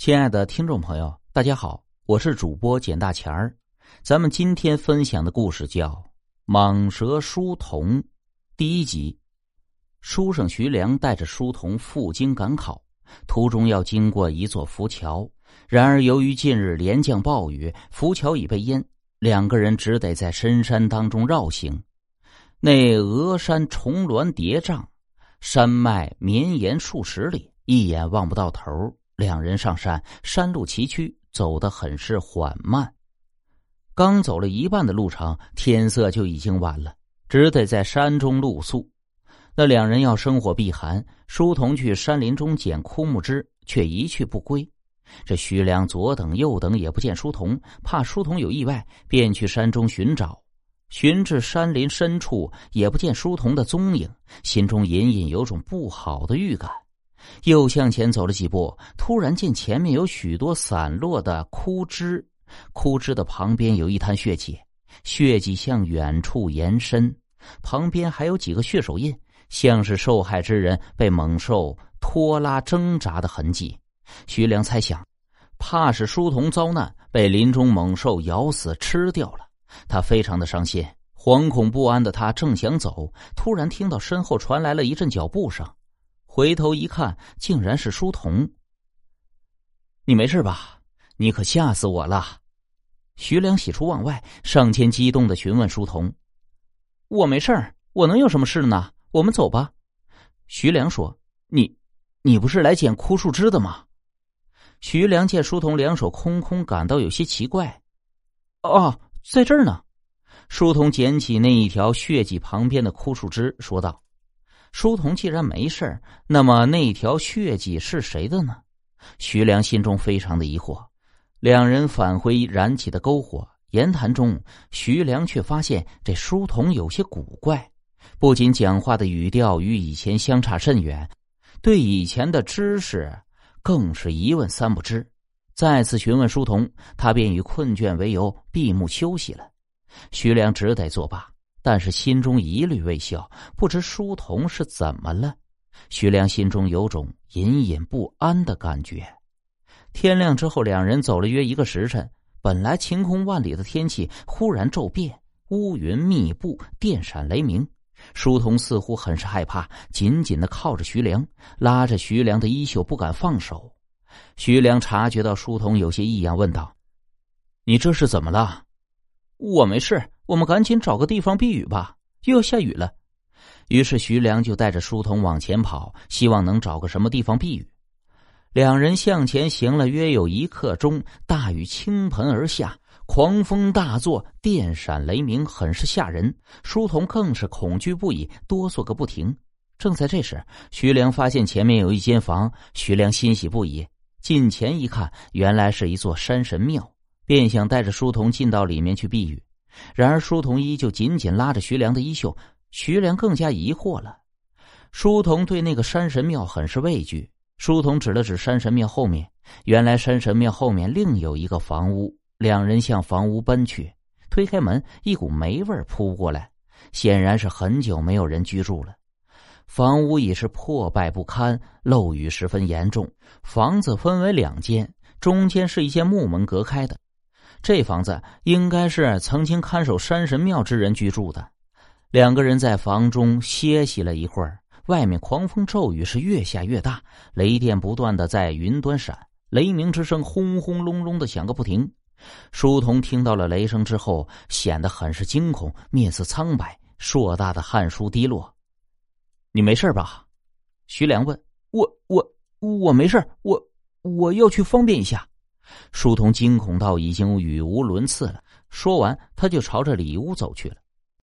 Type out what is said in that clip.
亲爱的听众朋友，大家好，我是主播简大钱儿。咱们今天分享的故事叫《蟒蛇书童》第一集。书生徐良带着书童赴京赶考，途中要经过一座浮桥，然而由于近日连降暴雨，浮桥已被淹，两个人只得在深山当中绕行。那峨山重峦叠嶂，山脉绵延数十里，一眼望不到头。两人上山，山路崎岖，走得很是缓慢。刚走了一半的路程，天色就已经晚了，只得在山中露宿。那两人要生火避寒，书童去山林中捡枯木枝，却一去不归。这徐良左等右等也不见书童，怕书童有意外，便去山中寻找。寻至山林深处，也不见书童的踪影，心中隐隐有种不好的预感。又向前走了几步，突然见前面有许多散落的枯枝，枯枝的旁边有一滩血迹，血迹向远处延伸，旁边还有几个血手印，像是受害之人被猛兽拖拉挣扎的痕迹。徐良猜想，怕是书童遭难，被林中猛兽咬死吃掉了。他非常的伤心，惶恐不安的他正想走，突然听到身后传来了一阵脚步声。回头一看，竟然是书童。你没事吧？你可吓死我了！徐良喜出望外，上前激动的询问书童：“我没事，我能有什么事呢？我们走吧。”徐良说：“你，你不是来捡枯树枝的吗？”徐良见书童两手空空，感到有些奇怪。“哦，在这儿呢。”书童捡起那一条血迹旁边的枯树枝，说道。书童既然没事那么那条血迹是谁的呢？徐良心中非常的疑惑。两人返回燃起的篝火，言谈中，徐良却发现这书童有些古怪，不仅讲话的语调与以前相差甚远，对以前的知识更是一问三不知。再次询问书童，他便以困倦为由闭目休息了。徐良只得作罢。但是心中疑虑未消，不知书童是怎么了。徐良心中有种隐隐不安的感觉。天亮之后，两人走了约一个时辰。本来晴空万里的天气，忽然骤变，乌云密布，电闪雷鸣。书童似乎很是害怕，紧紧的靠着徐良，拉着徐良的衣袖，不敢放手。徐良察觉到书童有些异样，问道：“你这是怎么了？”“我没事。”我们赶紧找个地方避雨吧，又要下雨了。于是徐良就带着书童往前跑，希望能找个什么地方避雨。两人向前行了约有一刻钟，大雨倾盆而下，狂风大作，电闪雷鸣，很是吓人。书童更是恐惧不已，哆嗦个不停。正在这时，徐良发现前面有一间房，徐良欣喜不已，近前一看，原来是一座山神庙，便想带着书童进到里面去避雨。然而，书童依旧紧紧拉着徐良的衣袖。徐良更加疑惑了。书童对那个山神庙很是畏惧。书童指了指山神庙后面，原来山神庙后面另有一个房屋。两人向房屋奔去，推开门，一股霉味扑过来，显然是很久没有人居住了。房屋已是破败不堪，漏雨十分严重。房子分为两间，中间是一间木门隔开的。这房子应该是曾经看守山神庙之人居住的。两个人在房中歇息了一会儿，外面狂风骤雨是越下越大，雷电不断的在云端闪，雷鸣之声轰轰隆隆的响个不停。书童听到了雷声之后，显得很是惊恐，面色苍白，硕大的汗珠滴落。你没事吧？徐良问。我我我没事，我我要去方便一下。书童惊恐到已经语无伦次了。说完，他就朝着里屋走去了。